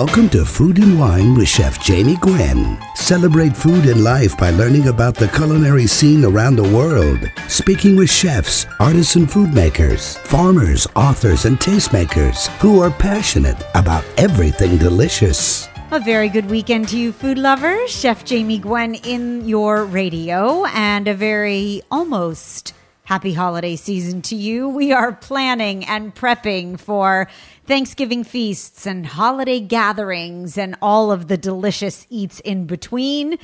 Welcome to Food and Wine with Chef Jamie Gwen. Celebrate food and life by learning about the culinary scene around the world. Speaking with chefs, artisan food makers, farmers, authors, and tastemakers who are passionate about everything delicious. A very good weekend to you, food lovers. Chef Jamie Gwen in your radio, and a very almost happy holiday season to you. We are planning and prepping for Thanksgiving feasts and holiday gatherings and all of the delicious eats in between.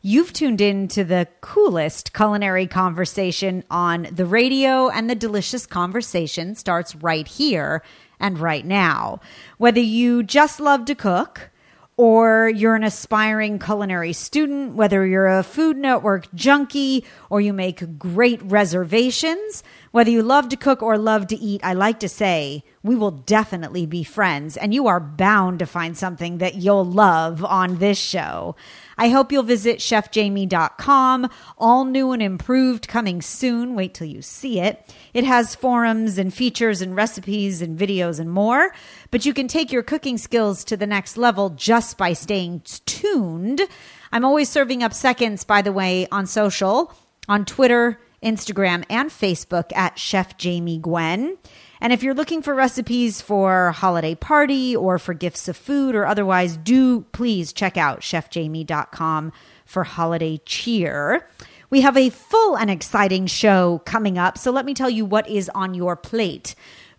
You've tuned in to the coolest culinary conversation on the radio, and the delicious conversation starts right here and right now. Whether you just love to cook, or you're an aspiring culinary student, whether you're a Food Network junkie or you make great reservations, whether you love to cook or love to eat, I like to say we will definitely be friends, and you are bound to find something that you'll love on this show. I hope you'll visit chefjamie.com, all new and improved, coming soon. Wait till you see it. It has forums and features and recipes and videos and more, but you can take your cooking skills to the next level just by staying tuned. I'm always serving up seconds, by the way, on social, on Twitter, Instagram, and Facebook at Chef Jamie Gwen. And if you're looking for recipes for holiday party or for gifts of food or otherwise, do please check out chefjamie.com for holiday cheer. We have a full and exciting show coming up, so let me tell you what is on your plate.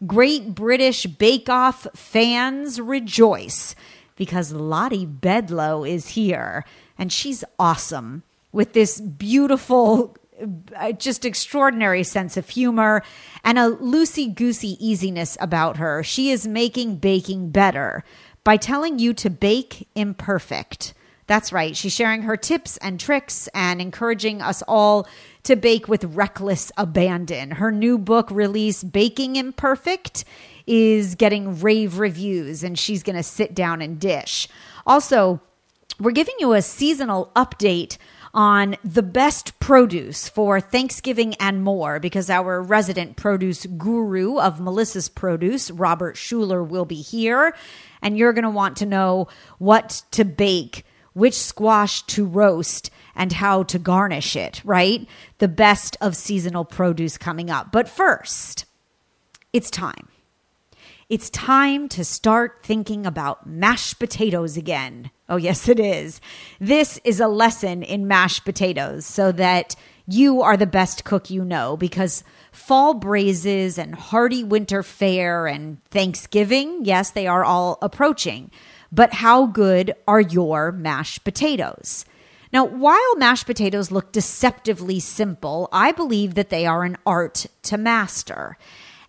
Great British Bake Off fans rejoice because Lottie Bedlow is here and she's awesome with this beautiful uh, just extraordinary sense of humor and a loosey goosey easiness about her. She is making baking better by telling you to bake imperfect. That's right. She's sharing her tips and tricks and encouraging us all to bake with reckless abandon. Her new book release, Baking Imperfect, is getting rave reviews and she's going to sit down and dish. Also, we're giving you a seasonal update on the best produce for Thanksgiving and more because our resident produce guru of Melissa's Produce, Robert Schueller, will be here. And you're going to want to know what to bake, which squash to roast, and how to garnish it, right? The best of seasonal produce coming up. But first, it's time. It's time to start thinking about mashed potatoes again. Oh, yes, it is. This is a lesson in mashed potatoes so that you are the best cook you know because fall braises and hearty winter fare and Thanksgiving, yes, they are all approaching. But how good are your mashed potatoes? Now, while mashed potatoes look deceptively simple, I believe that they are an art to master.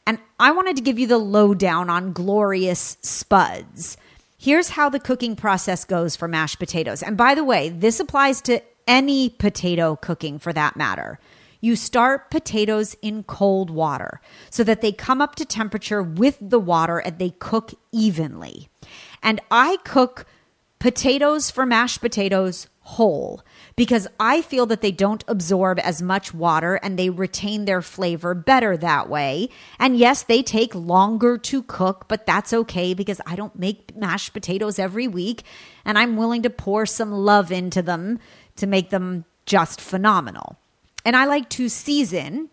And I wanted to give you the lowdown on glorious spuds. Here's how the cooking process goes for mashed potatoes. And by the way, this applies to any potato cooking for that matter. You start potatoes in cold water so that they come up to temperature with the water and they cook evenly. And I cook potatoes for mashed potatoes whole because I feel that they don't absorb as much water and they retain their flavor better that way. And yes, they take longer to cook, but that's okay because I don't make mashed potatoes every week and I'm willing to pour some love into them to make them just phenomenal. And I like to season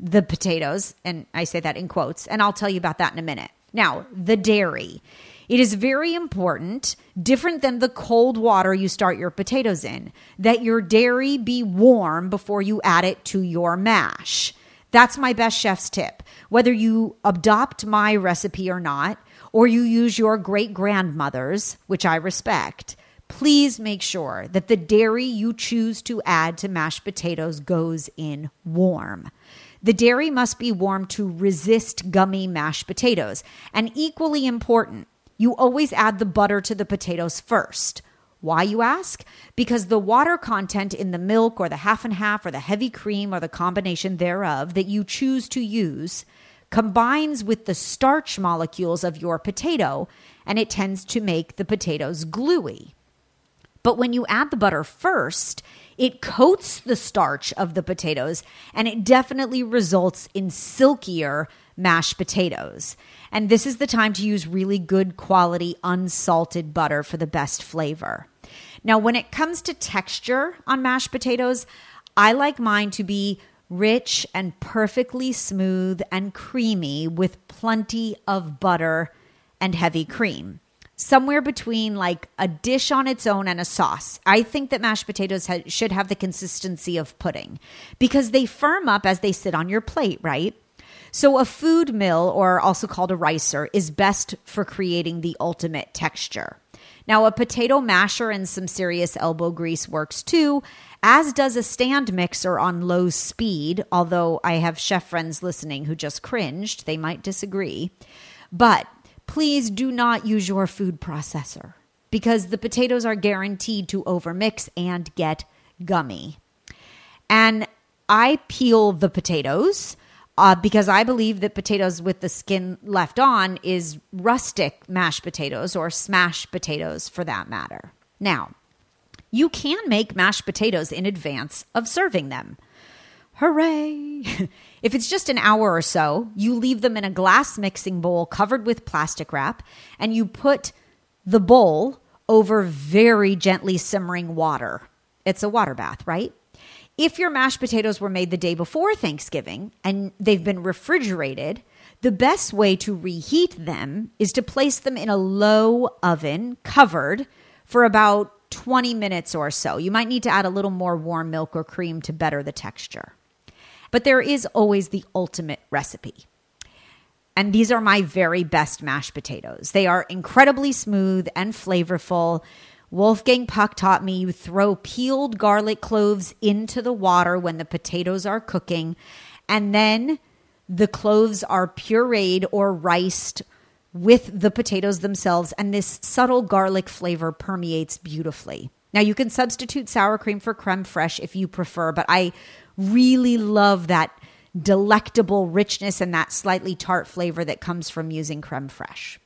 the potatoes, and I say that in quotes, and I'll tell you about that in a minute. Now, the dairy. It is very important, different than the cold water you start your potatoes in, that your dairy be warm before you add it to your mash. That's my best chef's tip. Whether you adopt my recipe or not, or you use your great grandmother's, which I respect, please make sure that the dairy you choose to add to mashed potatoes goes in warm. The dairy must be warm to resist gummy mashed potatoes. And equally important, you always add the butter to the potatoes first. Why, you ask? Because the water content in the milk or the half and half or the heavy cream or the combination thereof that you choose to use combines with the starch molecules of your potato and it tends to make the potatoes gluey. But when you add the butter first, it coats the starch of the potatoes and it definitely results in silkier mashed potatoes. And this is the time to use really good quality unsalted butter for the best flavor. Now, when it comes to texture on mashed potatoes, I like mine to be rich and perfectly smooth and creamy with plenty of butter and heavy cream somewhere between like a dish on its own and a sauce. I think that mashed potatoes ha- should have the consistency of pudding because they firm up as they sit on your plate, right? So, a food mill, or also called a ricer, is best for creating the ultimate texture. Now, a potato masher and some serious elbow grease works too, as does a stand mixer on low speed. Although I have chef friends listening who just cringed, they might disagree. But please do not use your food processor because the potatoes are guaranteed to overmix and get gummy. And I peel the potatoes uh, because I believe that potatoes with the skin left on is rustic mashed potatoes or smashed potatoes for that matter. Now, you can make mashed potatoes in advance of serving them. Hooray! if it's just an hour or so, you leave them in a glass mixing bowl covered with plastic wrap and you put the bowl over very gently simmering water. It's a water bath, right? If your mashed potatoes were made the day before Thanksgiving and they've been refrigerated, the best way to reheat them is to place them in a low oven covered for about 20 minutes or so. You might need to add a little more warm milk or cream to better the texture. But there is always the ultimate recipe. And these are my very best mashed potatoes. They are incredibly smooth and flavorful. Wolfgang Puck taught me you throw peeled garlic cloves into the water when the potatoes are cooking, and then the cloves are pureed or riced with the potatoes themselves, and this subtle garlic flavor permeates beautifully. Now, you can substitute sour cream for creme fraiche if you prefer, but I really love that delectable richness and that slightly tart flavor that comes from using creme fraiche.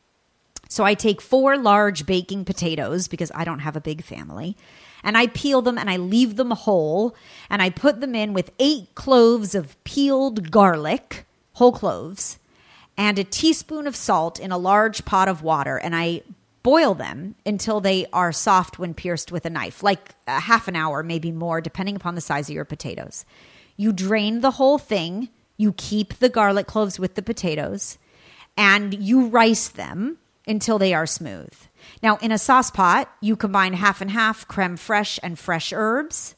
So I take four large baking potatoes because I don't have a big family, and I peel them and I leave them whole, and I put them in with eight cloves of peeled garlic, whole cloves, and a teaspoon of salt in a large pot of water, and I boil them until they are soft when pierced with a knife, like a half an hour, maybe more, depending upon the size of your potatoes. You drain the whole thing, you keep the garlic cloves with the potatoes, and you rice them until they are smooth. Now, in a sauce pot, you combine half and half creme fraiche and fresh herbs,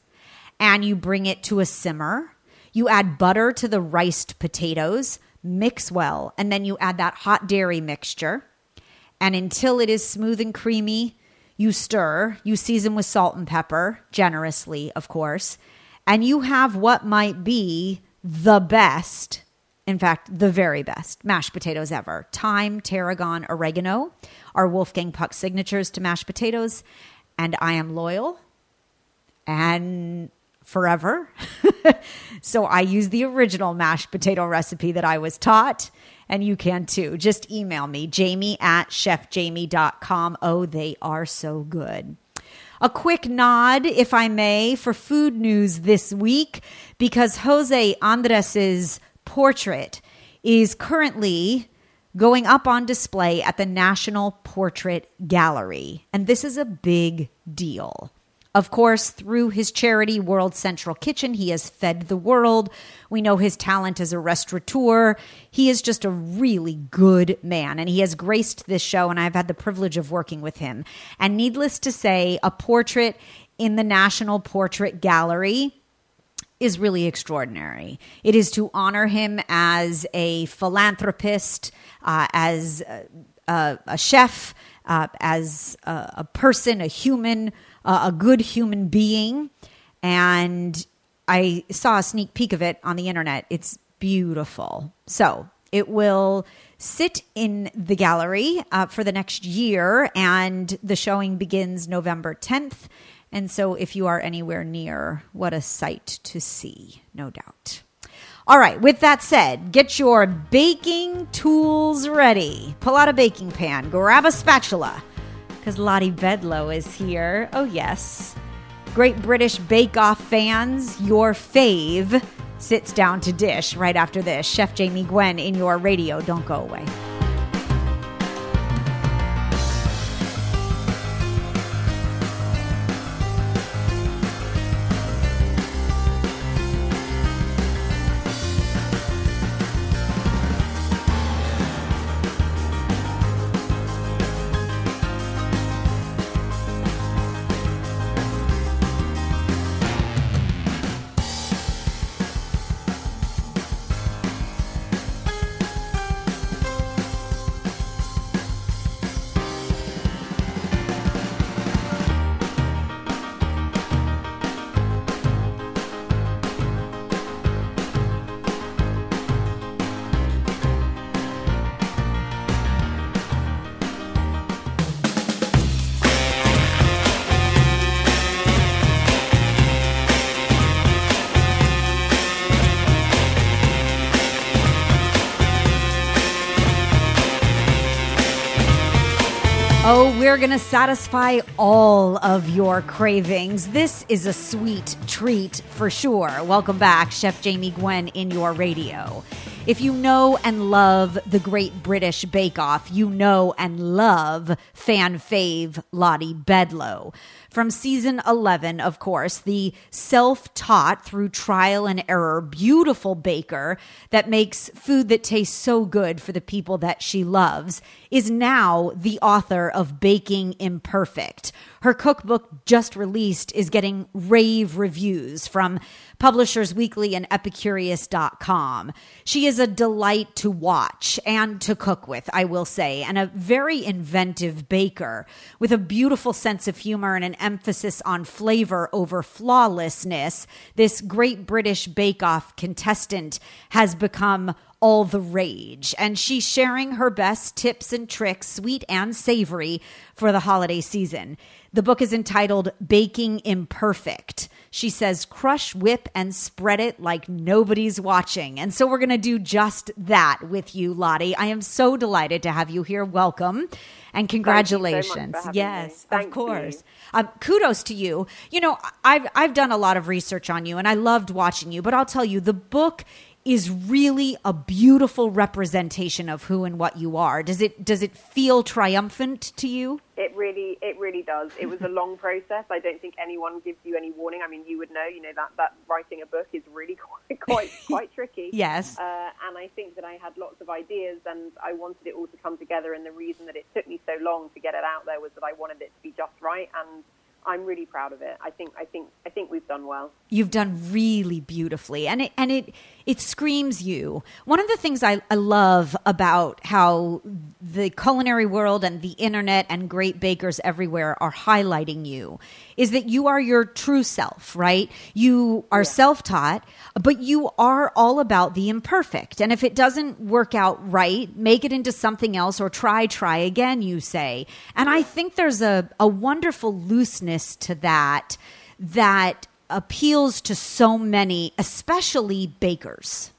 and you bring it to a simmer. You add butter to the riced potatoes, mix well, and then you add that hot dairy mixture and until it is smooth and creamy, you stir, you season with salt and pepper, generously, of course, and you have what might be the best, in fact, the very best mashed potatoes ever. Thyme, tarragon, oregano are Wolfgang Puck signatures to mashed potatoes, and I am loyal and forever. so I use the original mashed potato recipe that I was taught and you can too. Just email me, jamie at chefjamie.com. Oh, they are so good. A quick nod, if I may, for food news this week, because Jose Andres's portrait is currently going up on display at the National Portrait Gallery. And this is a big deal. Of course, through his charity, World Central Kitchen, he has fed the world. We know his talent as a restaurateur. He is just a really good man, and he has graced this show, and I've had the privilege of working with him. And needless to say, a portrait in the National Portrait Gallery is really extraordinary. It is to honor him as a philanthropist, uh, as a, a chef, uh, as a, a person, a human uh, a good human being. And I saw a sneak peek of it on the internet. It's beautiful. So it will sit in the gallery uh, for the next year, and the showing begins November 10th. And so, if you are anywhere near, what a sight to see, no doubt. All right, with that said, get your baking tools ready. Pull out a baking pan, grab a spatula because Lottie Bedlow is here. Oh, yes. Great British Bake Off fans, your fave sits down to dish right after this. Chef Jamie Gwen in your radio. Don't go away. Oh, we're going to satisfy all of your cravings. This is a sweet treat for sure. Welcome back, Chef Jamie Gwen in your radio. If you know and love the Great British Bake Off, you know and love fan fave Lottie Bedlow. From season 11, of course, the self taught through trial and error, beautiful baker that makes food that tastes so good for the people that she loves, is now the author of Baking Imperfect. Her cookbook, just released, is getting rave reviews from Publishers Weekly and Epicurious.com. She is a delight to watch and to cook with, I will say, and a very inventive baker with a beautiful sense of humor and an emphasis on flavor over flawlessness. This great British Bake Off contestant has become all the rage. And she's sharing her best tips and tricks, sweet and savory, for the holiday season. The book is entitled Baking Imperfect. She says, crush, whip, and spread it like nobody's watching. And so we're going to do just that with you, Lottie. I am so delighted to have you here. Welcome and congratulations. So yes, of course. Um, kudos to you. You know, I've I've done a lot of research on you, and I loved watching you. But I'll tell you, the book is really a beautiful representation of who and what you are. Does it does it feel triumphant to you? It really it really does. It was a long process. I don't think anyone gives you any warning. I mean, you would know, you know that that writing a book is really quite quite quite tricky. yes. Uh, and I think that I had lots of ideas and I wanted it all to come together and the reason that it took me so long to get it out there was that I wanted it to be just right and I'm really proud of it. I think I think I think we've done well. You've done really beautifully, and it and it it screams you. One of the things I, I love about how the culinary world and the internet and great bakers everywhere are highlighting you is that you are your true self, right? You are yeah. self taught, but you are all about the imperfect. And if it doesn't work out right, make it into something else or try, try again, you say. And I think there's a, a wonderful looseness to that that appeals to so many, especially bakers.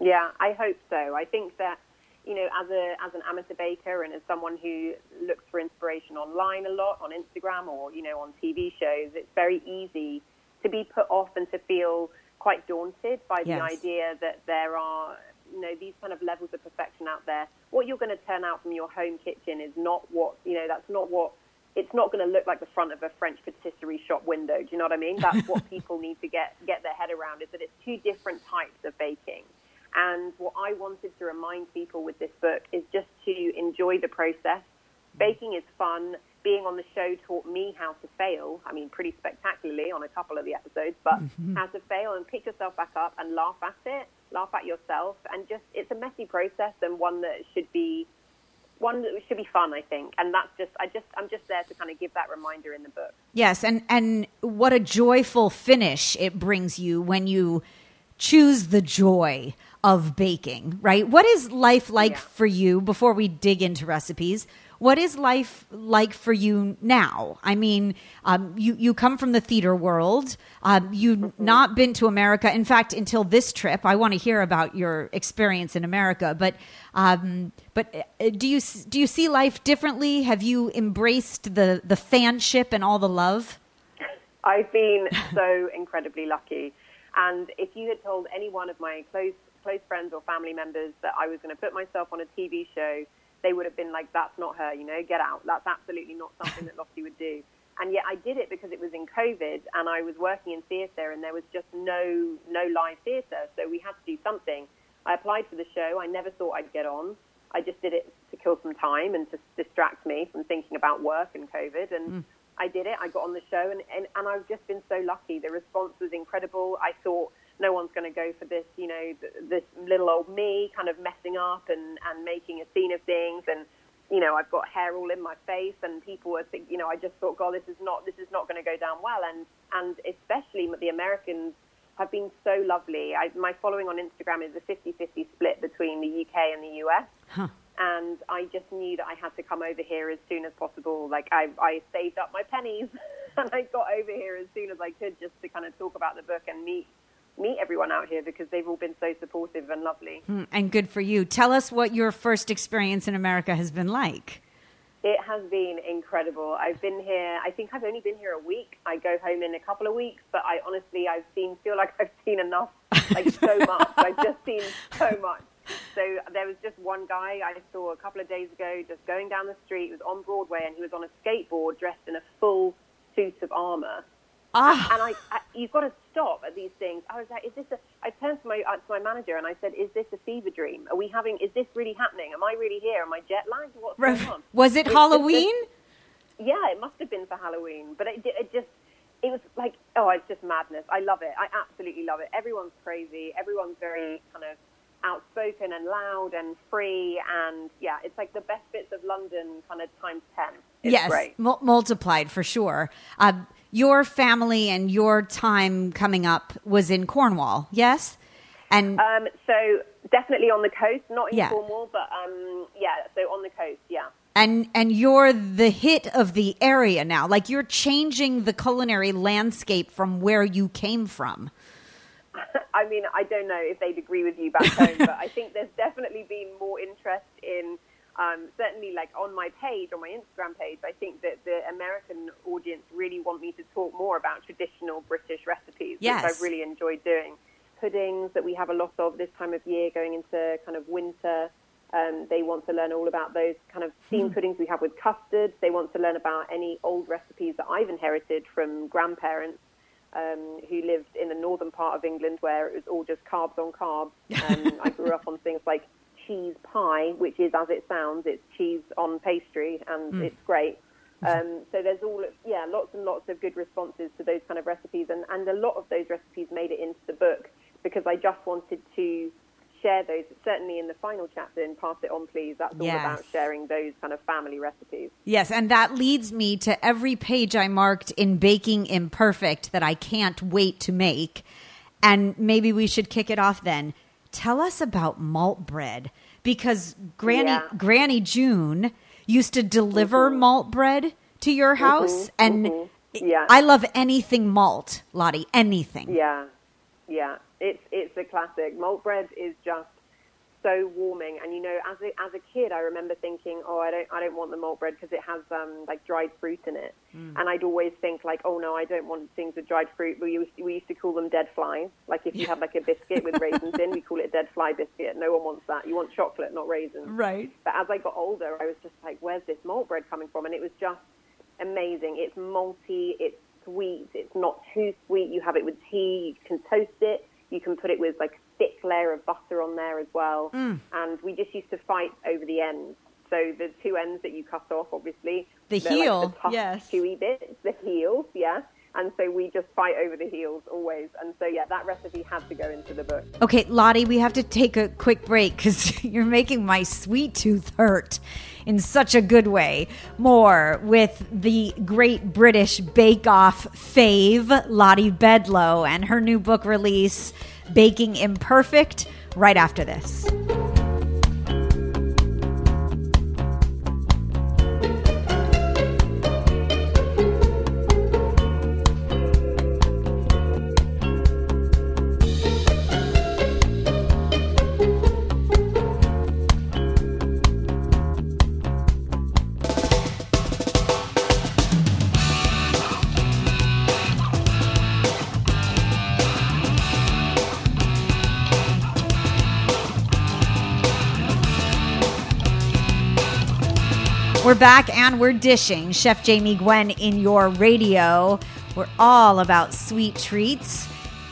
Yeah, I hope so. I think that you know, as a as an amateur baker and as someone who looks for inspiration online a lot on Instagram or you know on TV shows, it's very easy to be put off and to feel quite daunted by the yes. idea that there are you know these kind of levels of perfection out there. What you're going to turn out from your home kitchen is not what you know. That's not what it's not going to look like the front of a French patisserie shop window. Do you know what I mean? That's what people need to get get their head around is that it's two different types of baking. And what I wanted to remind people with this book is just to enjoy the process. Baking is fun. Being on the show taught me how to fail. I mean, pretty spectacularly on a couple of the episodes, but mm-hmm. how to fail and pick yourself back up and laugh at it, laugh at yourself, and just it's a messy process and one that should be one that should be fun, I think. And that's just I just I'm just there to kind of give that reminder in the book. Yes, and and what a joyful finish it brings you when you choose the joy of baking, right? What is life like yeah. for you before we dig into recipes? What is life like for you now? I mean, um, you you come from the theater world. Um, you've Mm-hmm. not been to America. In fact, until this trip, I want to hear about your experience in America. But um, but uh, do you do you see life differently? Have you embraced the the fanship and all the love? I've been so incredibly lucky. And if you had told any one of my close close friends or family members that I was going to put myself on a TV show, they would have been like, "That's not her," you know, get out. That's absolutely not something that Lottie would do. And yet I did it because it was in COVID, and I was working in theatre, and there was just no no live theatre, so we had to do something. I applied for the show. I never thought I'd get on. I just did it to kill some time and to distract me from thinking about work and COVID. And mm. I did it. I got on the show, and, and, and I've just been so lucky. The response was incredible. I thought no one's going to go for this, you know, this little old me kind of messing up and, and making a scene of things. And, you know, I've got hair all in my face, and people were think, you know, I just thought, God, this is not, this is not going to go down well. And, and especially the Americans have been so lovely. I, my following on Instagram is a 50-50 split between the UK and the US and I just knew that I had to come over here as soon as possible. Like I, I saved up my pennies, and I got over here as soon as I could, just to kind of talk about the book and meet meet everyone out here because they've all been so supportive and lovely. Mm, And good for you. Tell us what your first experience in America has been like. It has been incredible. I've been here. I think I've only been here a week. I go home in a couple of weeks, but I honestly I've seen feel like I've seen enough, like so much. I've just seen so much. So there was just one guy I saw a couple of days ago, just going down the street. He was on Broadway and he was on a skateboard, dressed in a full suit of armor. Ah, And I, I you've got to stop at these things. I was like, is this a? I turned to my uh, to my manager and I said, is this a fever dream? Are we having? Is this really happening? Am I really here? Am I jet lagged? What's going on? was it just- Halloween? Yeah, it must have been for Halloween, but it, it just, it was like, oh, it's just madness. I love it. I absolutely love it. Everyone's crazy. Everyone's very kind of outspoken and loud and free. And yeah, it's like the best bits of London kind of times 10. It's yes, great. mul- multiplied for sure. Uh, your family and your time coming up was in Cornwall, yes? And Um, so definitely on the coast, not in Yeah. Cornwall, but um, yeah, so on the coast, yeah. and and you're the hit of the area now. Like you're changing the culinary landscape from where you came from. I mean, I don't know if they'd agree with you back home, but I think there's definitely been more interest in, um, certainly like on my page, on my Instagram page, I think that the American audience really want me to talk more about traditional British recipes, Yes. which I've really enjoyed doing. Puddings that we have a lot of this time of year going into kind of winter. Um, they want to learn all about those kind of steamed puddings we have with custard. They want to learn about any old recipes that I've inherited from grandparents um, who lived in the northern part of England where it was all just carbs on carbs. Um, I grew up on things like cheese pie, which is as it sounds, it's cheese on pastry, and it's great. Um, so there's all, yeah, lots and lots of good responses to those kind of recipes, and, and a lot of those recipes made it into the book because I just wanted to share those, certainly in the final chapter and Pass It On Please, that's all Yes. about sharing those kind of family recipes. Yes, and that leads me to every page I marked in Baking Imperfect that I can't wait to make. And maybe we should kick it off then. Tell us about malt bread because Granny Yeah. Granny June used to deliver malt bread to your house and mhm. Yeah. I love anything malt, Lottie, anything. Yeah, yeah, it's it's a classic. Malt bread is just so warming, and you know, as a as a kid, I remember thinking, oh, I don't I don't want the malt bread because it has um like dried fruit in it, and I'd always think like, oh no, I don't want things with dried fruit. We used we used to call them dead flies. Like if you have like a biscuit with raisins in, we call it a dead fly biscuit. No one wants that. You want chocolate, not raisins. Right. But as I got older, I was just like, where's this malt bread coming from? And it was just amazing. It's malty, it's sweet, it's not too sweet. You have it with tea, you can toast it, you can put it with like thick layer of butter on there as well. Mm. And we just used to fight over the ends. So the two ends that you cut off, obviously, The they're like heel, the tough, yes. chewy bits, the heels, yeah. And so we just fight over the heels always. And so yeah, that recipe had to go into the book. Okay, Lottie, we have to take a quick break because you're making my sweet tooth hurt in such a good way. More with the great British Bake Off fave, Lottie Bedlow, and her new book release, Baking Imperfect, right after this. Back and we're dishing. Chef Jamie Gwen in your radio. We're all about sweet treats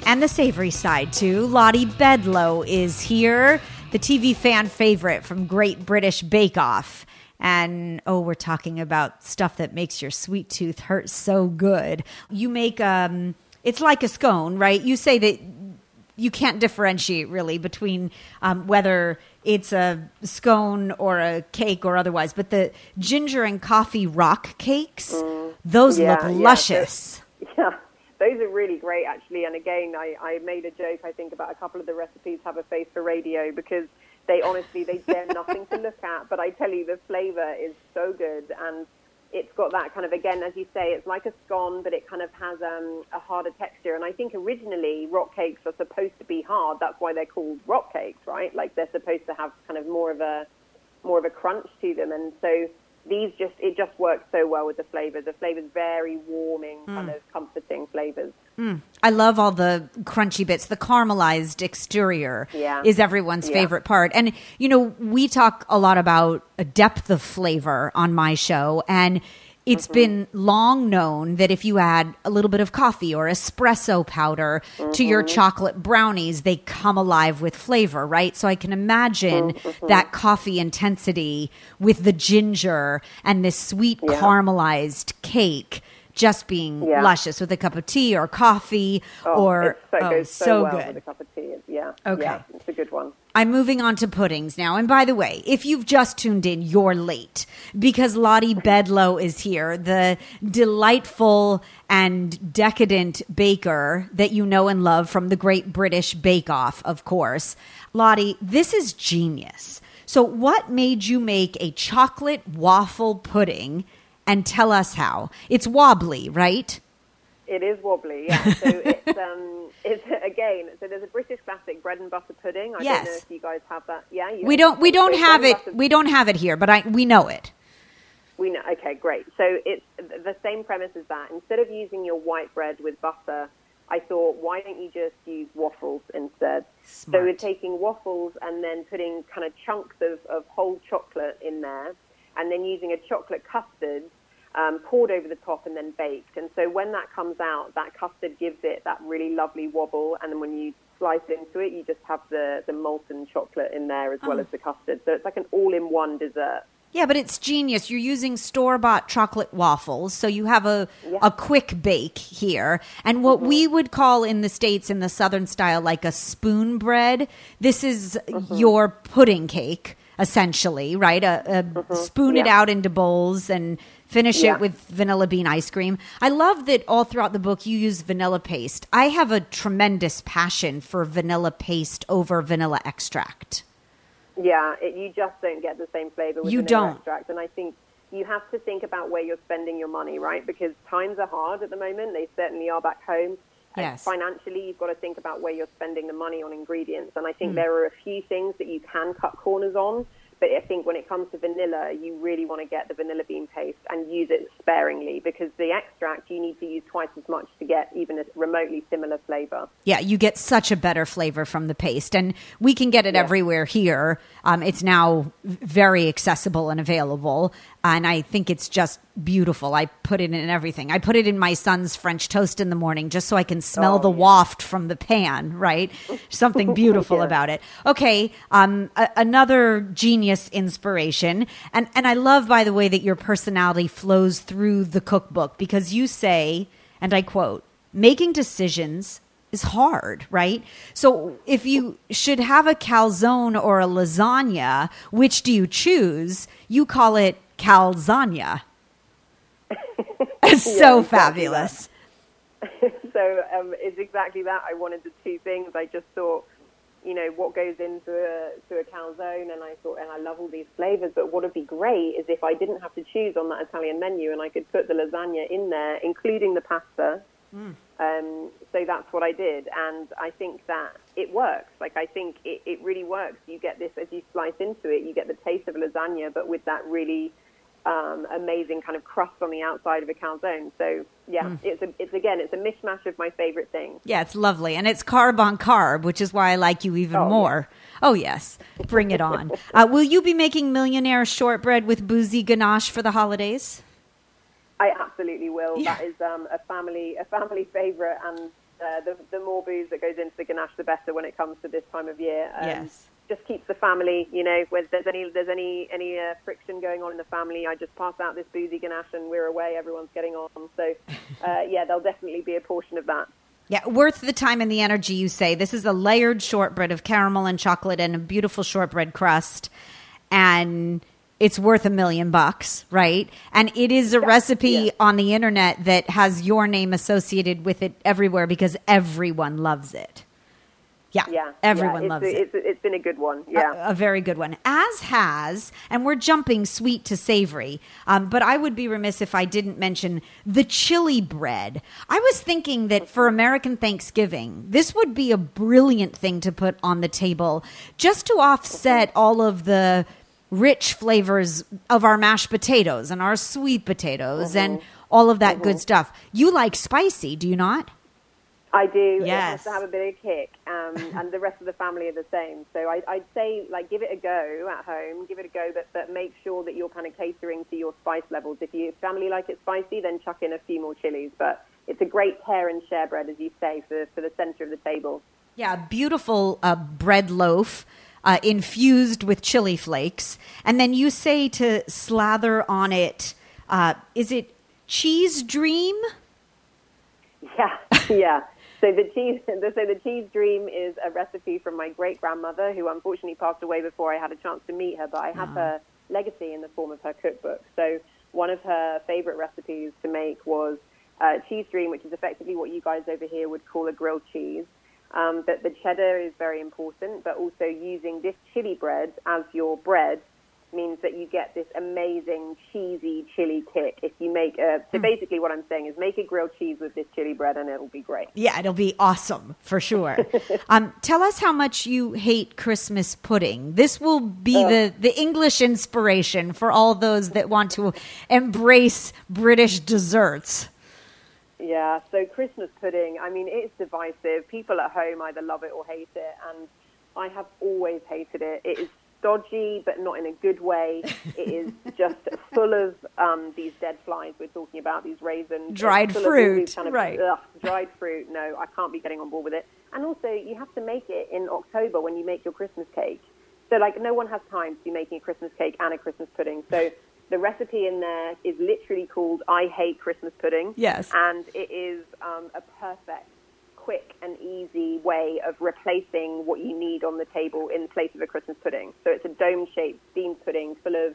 and the savory side too. Lottie Bedlow is here, the TV fan favorite from Great British Bake Off. And oh, we're talking about stuff that makes your sweet tooth hurt so good. You make um it's like a scone, right? You say that you can't differentiate really between um, whether it's a scone or a cake or otherwise. But the ginger and coffee rock cakes, mm, those yeah, look luscious. Yeah, yeah, those are really great actually. And again, I, I made a joke I think about a couple of the recipes have a face for radio because they honestly they they're nothing to look at. But I tell you, the flavor is so good and it's got that kind of again, as you say, it's like a scone, but it kind of has um, a harder texture. And I think originally rock cakes are supposed to be hard. That's why they're called rock cakes, right? Like they're supposed to have kind of more of a more of a crunch to them. And so these just it just works so well with the flavors. The flavors very warming, mm. kind of comforting flavors. Mm. I love all the crunchy bits. The caramelized exterior yeah. is everyone's yeah. favorite part. And you know, we talk a lot about a depth of flavor on my show and it's mm-hmm. been long known that if you add a little bit of coffee or espresso powder mm-hmm. to your mm-hmm. chocolate brownies, they come alive with flavor, right? So I can imagine mm-hmm. that coffee intensity with the ginger and this sweet yeah. caramelized cake just being yeah. luscious with a cup of tea or coffee oh, or so, oh, so, so well good with a cup of tea. Yeah. Okay. Yeah, it's a good one. I'm moving on to puddings now. And by the way, if you've just tuned in, you're late because Lottie Bedlow is here, the delightful and decadent baker that you know and love from the Great British Bake Off, of course. Lottie, this is genius. So, what made you make a chocolate waffle pudding and tell us how. It's wobbly, right? It is wobbly, yeah. So it's um, it's again. So there's a British classic bread and butter pudding. I yes. don't know if you guys have that. Yeah, we don't. We don't have it. Butter... We don't have it here, but I we know it. We know. Okay, great. So it's the same premise as that. Instead of using your white bread with butter, I thought, why don't you just use waffles instead? Smart. So we're taking waffles and then putting kind of chunks of, of whole chocolate in there, and then using a chocolate custard um, poured over the top and then baked. And so when that comes out, that custard gives it that really lovely wobble. And then when you slice into it, you just have the, the molten chocolate in there as oh. well as the custard. So it's like an all in one dessert. Yeah, but it's genius. You're using store bought chocolate waffles, so you have a yeah. a quick bake here, and what mm-hmm. we would call in the states in the southern style like a spoon bread. This is mm-hmm. your pudding cake, essentially, right? A, a mm-hmm. spoon yeah. it out into bowls and finish yeah. it with vanilla bean ice cream. I love that all throughout the book you use vanilla paste. I have a tremendous passion for vanilla paste over vanilla extract. Yeah, it, you just don't get the same flavor with you vanilla don't. extract. And I think you have to think about where you're spending your money, right? Because times are hard at the moment. They certainly are back home. Yes. financially, you've got to think about where you're spending the money on ingredients. And I think mm. there are a few things that you can cut corners on. But I think when it comes to vanilla, you really want to get the vanilla bean paste and use it sparingly because the extract you need to use twice as much to get even a remotely similar flavor. Yeah, you get such a better flavor from the paste, and we can get it yeah. everywhere here. Um, it's now very accessible and available and I think it's just beautiful. I put it in everything. I put it in my son's French toast in the morning just so I can smell oh, the yeah. waft from the pan, right? Something beautiful yeah. about it. Okay, um, a- another genius inspiration. And, and I love, by the way, that your personality flows through the cookbook because you say, and I quote, making decisions is hard, right? So if you should have a calzone or a lasagna, which do you choose? You call it calzania. It's so fabulous. so um, it's exactly that. I wanted the two things. I just thought, you know, what goes into a to a calzone, and I thought, and I love all these flavors. But what would be great is if I didn't have to choose on that Italian menu, and I could put the lasagna in there, including the pasta. Mm. Um, so that's what I did, and I think that it works. Like I think it, it really works. You get this as you slice into it, you get the taste of lasagna, but with that really um, amazing kind of crust on the outside of a calzone. So yeah, Mm. it's a, it's again, it's a mishmash of my favorite things. Yeah, it's lovely. And it's carb on carb, which is why I like you even Oh, yeah. more. Oh, yes. Bring it on. uh, will you be making millionaire shortbread with boozy ganache for the holidays? I absolutely will. Yeah. That is um, a family a family favorite, and uh, the the more booze that goes into the ganache, the better when it comes to this time of year. Um, Yes. Just keeps the family, you know, when there's any there's any any uh, friction going on in the family, I just pass out this boozy ganache, and we're away. Everyone's getting on. So, uh, yeah, there'll definitely be a portion of that. Yeah, worth the time and the energy, you say. This is a layered shortbread of caramel and chocolate and a beautiful shortbread crust. And it's worth a million bucks, right? And it is a recipe yeah. on the internet that has your name associated with it everywhere because everyone loves it. Yeah, Yeah, everyone yeah, loves it. It's, it's been a good one. Yeah. a, a very good one. As has, and we're jumping sweet to savory, um, but I would be remiss if I didn't mention the chili bread. I was thinking that for mm-hmm. American Thanksgiving, this would be a brilliant thing to put on the table just to offset mm-hmm. all of the rich flavors of our mashed potatoes and our sweet potatoes and mm-hmm. all of that good stuff. You like spicy, do you not? I do. It Yes. has to have a bit of kick, um, and the rest of the family are the same. So I, I'd say, like, give it a go at home. Give it a go, but, but make sure that you're kind of catering to your spice levels. If your family like it spicy, then chuck in a few more chilies. But it's a great tear and share bread, as you say, for, for the center of the table. Yeah, beautiful uh, bread loaf uh, infused with chili flakes. And then you say to slather on it, uh, is it cheese dream? Yeah, yeah. So the cheese, so the cheese dream is a recipe from my great grandmother, who unfortunately passed away before I had a chance to meet her. But I have her legacy in the form of her cookbook. So one of her favorite recipes to make was uh, cheese dream, which is effectively what you guys over here would call a grilled cheese. Um, but the cheddar is very important, but also using this chili bread as your bread means that you get this amazing cheesy chili kick. If you make a, so basically what I'm saying is make a grilled cheese with this chili bread and it'll be great. Yeah, it'll be awesome for sure. um, tell us how much you hate Christmas pudding. This will be the, the English inspiration for all those that want to embrace British desserts. Yeah, so Christmas pudding, I mean, it's divisive. People at home either love it or hate it, and I have always hated it. It is stodgy, but not in a good way. It is just full of um, these dead flies we're talking about, these raisins. Dried full of all these fruit, kind of, right. ugh, dried fruit. No, I can't be getting on board with it. And also, you have to make it in October when you make your Christmas cake. So, like, no one has time to be making a Christmas cake and a Christmas pudding. So, the recipe in there is literally called I Hate Christmas Pudding. Yes. And it is um, a perfect, quick, and easy way of replacing what you need on the table in place of a Christmas pudding. So it's a dome shaped steamed pudding full of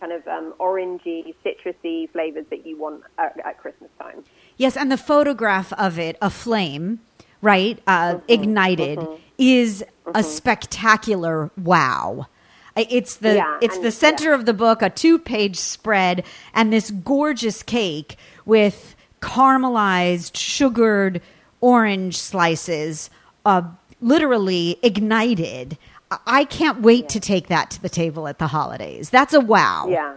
kind of um, orangey, citrusy flavors that you want at, at Christmas time. Yes, and the photograph of it, a flame, right, uh, Mm-hmm. ignited, is a spectacular wow. It's the Yeah, it's the center yeah. of the book, a two page spread, and this gorgeous cake with caramelized, sugared orange slices, uh, literally ignited. I- can't wait to take that to the table at the holidays. That's a wow. Yeah,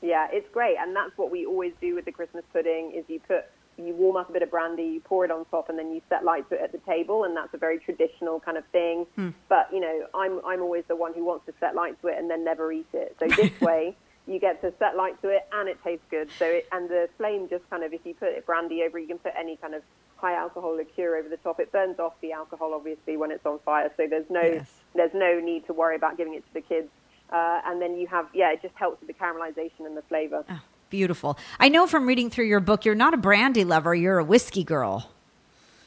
yeah, it's great, and that's what we always do with the Christmas pudding. Is you put you warm up a bit of brandy, you pour it on top, and then you set light to it at the table, and that's a very traditional kind of thing. But you know, I'm I'm always the one who wants to set light to it and then never eat it. So this way. You get to set light to it, and it tastes good. So, it, and the flame just kind of—if you put brandy over, you can put any kind of high alcohol liqueur over the top. It burns off the alcohol, obviously, when it's on fire. So there's no Yes. there's no need to worry about giving it to the kids. Uh, and then you have, yeah, it just helps with the caramelization and the flavor. Oh, beautiful. I know from reading through your book, you're not a brandy lover, you're a whiskey girl.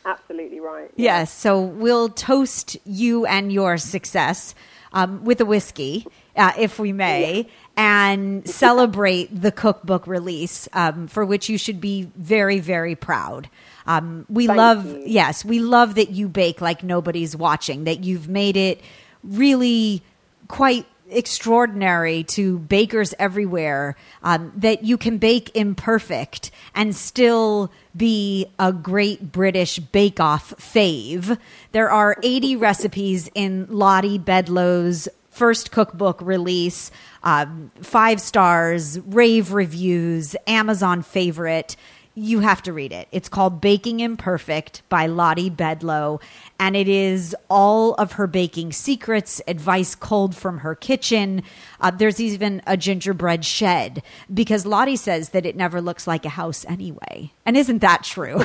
Absolutely right. Yes, so we'll toast you and your success um, with a whiskey, uh, if we may, and celebrate the cookbook release, um, for which you should be very, very proud. Um, we Thank love, you. yes, we love that you bake like nobody's watching, that you've made it really quite extraordinary to bakers everywhere um, that you can bake imperfect and still be a great British bake off fave. There are 80 recipes in Lottie Bedlow's first cookbook release, um, five stars, rave reviews, Amazon favorite. You have to read it. It's called Baking Imperfect by Lottie Bedlow, and it is all of her baking secrets, advice cold from her kitchen. Uh, there's even a gingerbread shed because Lottie says that it never looks like a house anyway. And isn't that true?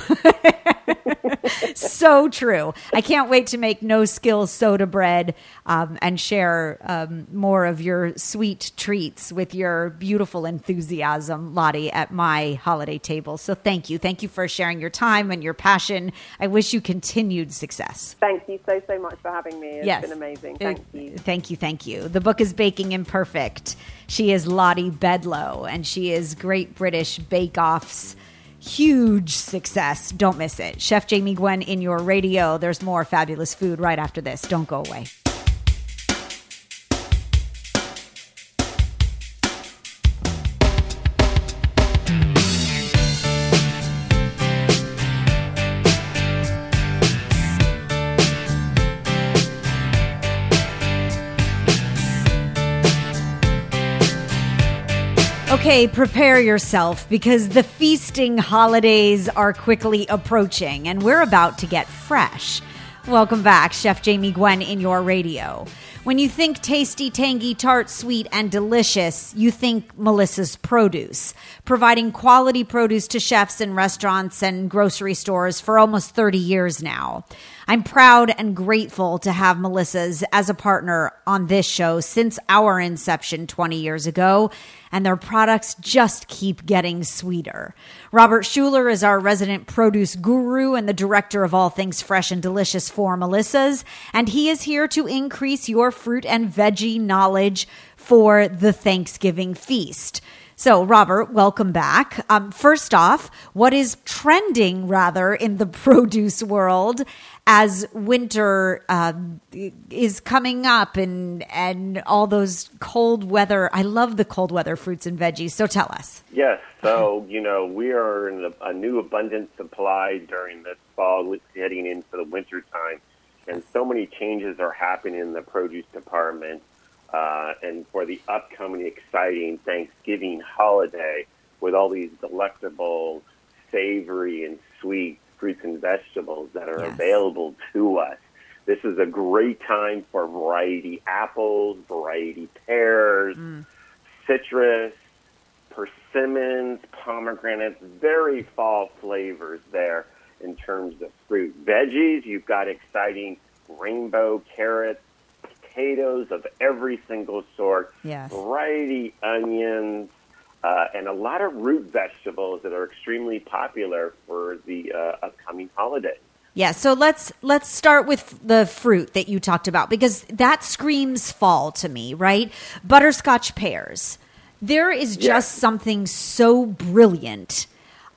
so true. I can't wait to make no skill soda bread um, and share um, more of your sweet treats with your beautiful enthusiasm, Lottie, at my holiday table. So thank you. Thank you for sharing your time and your passion. I wish you continued success. Thank you so, so much for having me. It's yes. been amazing. Uh, thank you. Thank you. Thank you. The book is Baking Imperfect. She is Lottie Bedlow, and she is Great British Bake Off's huge success. Don't miss it. Chef Jamie Gwen in your radio. There's more fabulous food right after this. Don't go away. Okay, prepare yourself because the feasting holidays are quickly approaching and we're about to get fresh. Welcome back, Chef Jamie Gwen in your radio. When you think tasty, tangy, tart, sweet, and delicious, you think Melissa's Produce, providing quality produce to chefs in restaurants and grocery stores for almost 30 years now. I'm proud and grateful to have Melissa's as a partner on this show since our inception 20 years ago, and their products just keep getting sweeter. Robert Schueller is our resident produce guru and the director of all things fresh and delicious for Melissa's, and he is here to increase your fruit and veggie knowledge for the Thanksgiving feast. So, Robert, welcome back. Um, first off, what is trending rather in the produce world as winter uh, is coming up and and all those cold weather? I love the cold weather fruits and veggies. So, tell us. Yes. So, you know, we are in a, a new abundant supply during this fall, heading into the winter time, and so many changes are happening in the produce department uh, and for the upcoming exciting Thanksgiving holiday with all these delectable, savory, and sweet fruits and vegetables that are yes. available to us. This is a great time for variety apples, variety pears, mm. citrus, persimmons, pomegranates, very fall flavors there in terms of fruit. Veggies, you've got exciting rainbow carrots, potatoes of every single sort, yes. variety onions, uh, and a lot of root vegetables that are extremely popular for the uh, upcoming holiday. Yeah, so let's let's start with the fruit that you talked about because that screams fall to me, right? Butterscotch pears. There is just yes. something so brilliant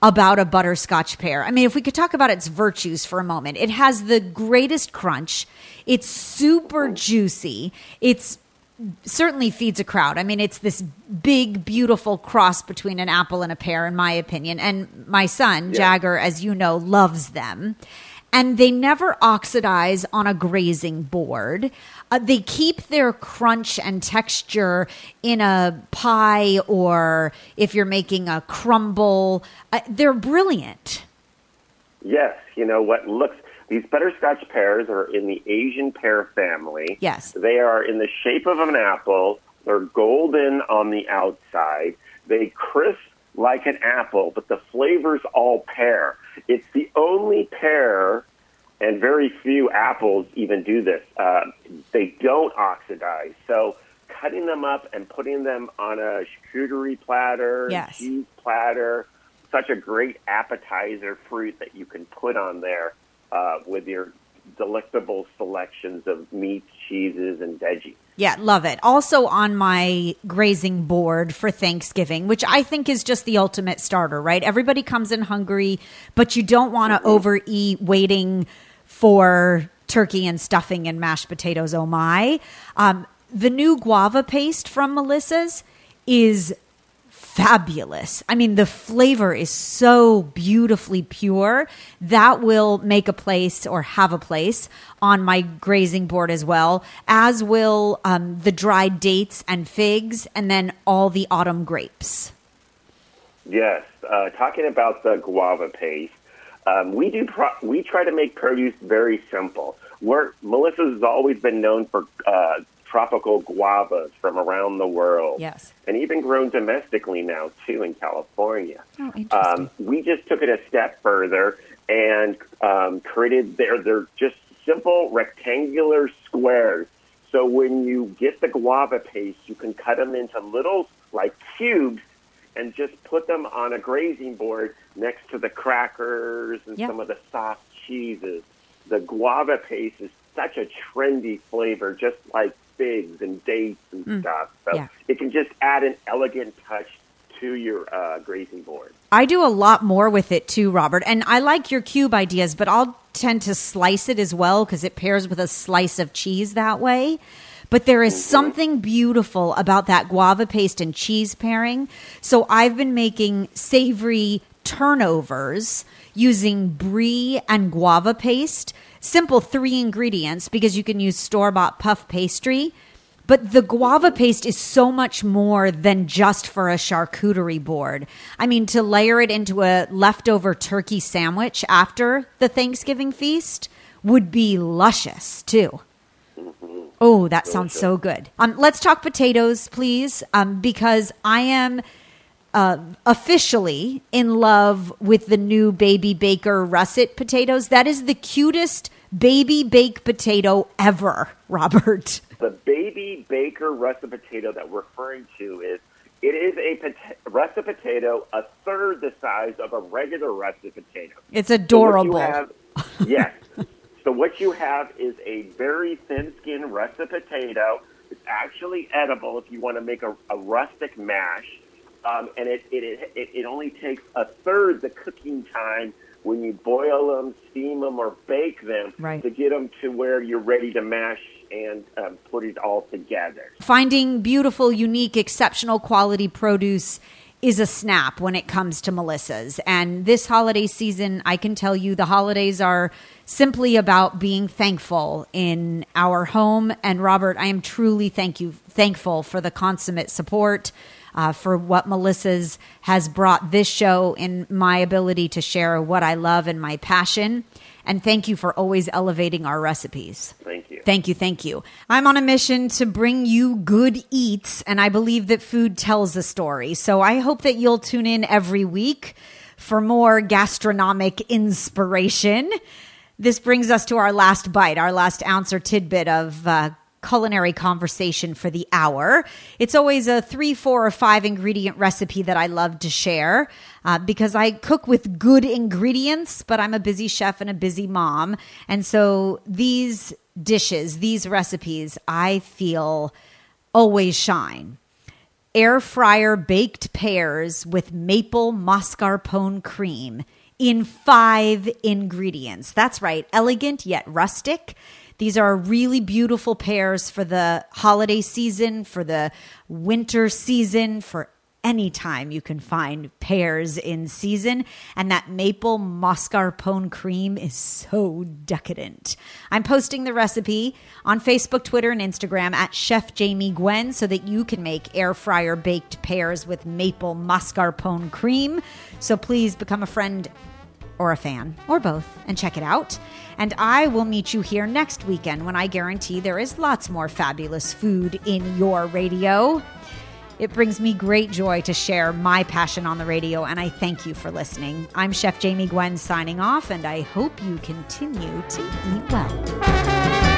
about a butterscotch pear. I mean, if we could talk about its virtues for a moment, it has the greatest crunch. It's super juicy. It's certainly feeds a crowd. I mean, it's this big, beautiful cross between an apple and a pear, in my opinion. And my son, yeah. Jagger, as you know, loves them and they never oxidize on a grazing board. Uh, they keep their crunch and texture in a pie or if you're making a crumble. Uh, they're brilliant. Yes, you know what looks these butterscotch pears are in the Asian pear family. Yes. They are in the shape of an apple. They're golden on the outside. They crisp like an apple, but the flavor's all pear. It's the only pear, and very few apples even do this. Uh, they don't oxidize. So cutting them up and putting them on a charcuterie platter, yes. cheese platter, such a great appetizer fruit that you can put on there uh, with your delectable selections of meats, cheeses, and veggies. Yeah, love it. Also on my grazing board for Thanksgiving, which I think is just the ultimate starter, right? Everybody comes in hungry, but you don't want to mm-hmm. overeat waiting for turkey and stuffing and mashed potatoes. Oh my. Um, the new guava paste from Melissa's is fabulous. I mean, the flavor is so beautifully pure. That will make a place or have a place on my grazing board as well, as will um, the dried dates and figs, and then all the autumn grapes. Yes, uh, talking about the guava paste, um, we do. Pro- we try to make produce very simple. We're, Melissa's has always been known for uh, tropical guavas from around the world. Yes. And even grown domestically now, too, in California. Oh, interesting. Um, we just took it a step further and um, created, they're, they're just simple rectangular squares. So when you get the guava paste, you can cut them into little, like, cubes and just put them on a grazing board next to the crackers and Yep. some of the soft cheeses. The guava paste is such a trendy flavor, just like figs and dates and stuff. So Mm. Yeah. it can just add an elegant touch to your uh, grazing board. I do a lot more with it too, Robert. And I like your cube ideas, but I'll tend to slice it as well because it pairs with a slice of cheese that way. But there is something beautiful about that guava paste and cheese pairing. So I've been making savory turnovers using brie and guava paste. Simple three ingredients because you can use store bought puff pastry. But the guava paste is so much more than just for a charcuterie board. I mean, to layer it into a leftover turkey sandwich after the Thanksgiving feast would be luscious too. Oh, that sounds so good. Um, let's talk potatoes, please, um, because I am uh, officially in love with the new Baby Baker russet potatoes. That is the cutest baby baked potato ever, Robert. The baby baker russet potato that we're referring to is it is a pota- russet potato a third the size of a regular russet potato. It's So adorable. have- yes. So what you have is a very thin-skinned russet potato. It's actually edible if you want to make a, a rustic mash, um, and it, it, it it only takes a third the cooking time when you boil them, steam them, or bake them Right. to get them to where you're ready to mash and um, put it all together. Finding beautiful, unique, exceptional quality produce is a snap when it comes to Melissa's. And this holiday season, I can tell you the holidays are simply about being thankful in our home. And Robert, I am truly thank you thankful for the consummate support. Uh, for what Melissa's has brought this show in my ability to share what I love and my passion. And thank you for always elevating our recipes. Thank you. Thank you, thank you. I'm on a mission to bring you good eats, and I believe that food tells a story. So I hope that you'll tune in every week for more gastronomic inspiration. This brings us to our last bite, our last ounce or tidbit of uh, culinary conversation for the hour. It's always a three, four, or five ingredient recipe that I love to share uh, because I cook with good ingredients, but I'm a busy chef and a busy mom. And so these dishes, these recipes, I feel always shine. Air fryer baked pears with maple mascarpone cream in five ingredients. That's right, elegant yet rustic. These are really beautiful pears for the holiday season, for the winter season, for any time you can find pears in season. And that maple mascarpone cream is so decadent. I'm posting the recipe on Facebook, Twitter, and Instagram at Chef Jamie Gwen so that you can make air fryer baked pears with maple mascarpone cream. So please become a friend or a fan, or both, and check it out. And I will meet you here next weekend when I guarantee there is lots more fabulous food in your radio. It brings me great joy to share my passion on the radio, and I thank you for listening. I'm Chef Jamie Gwen signing off, and I hope you continue to eat well.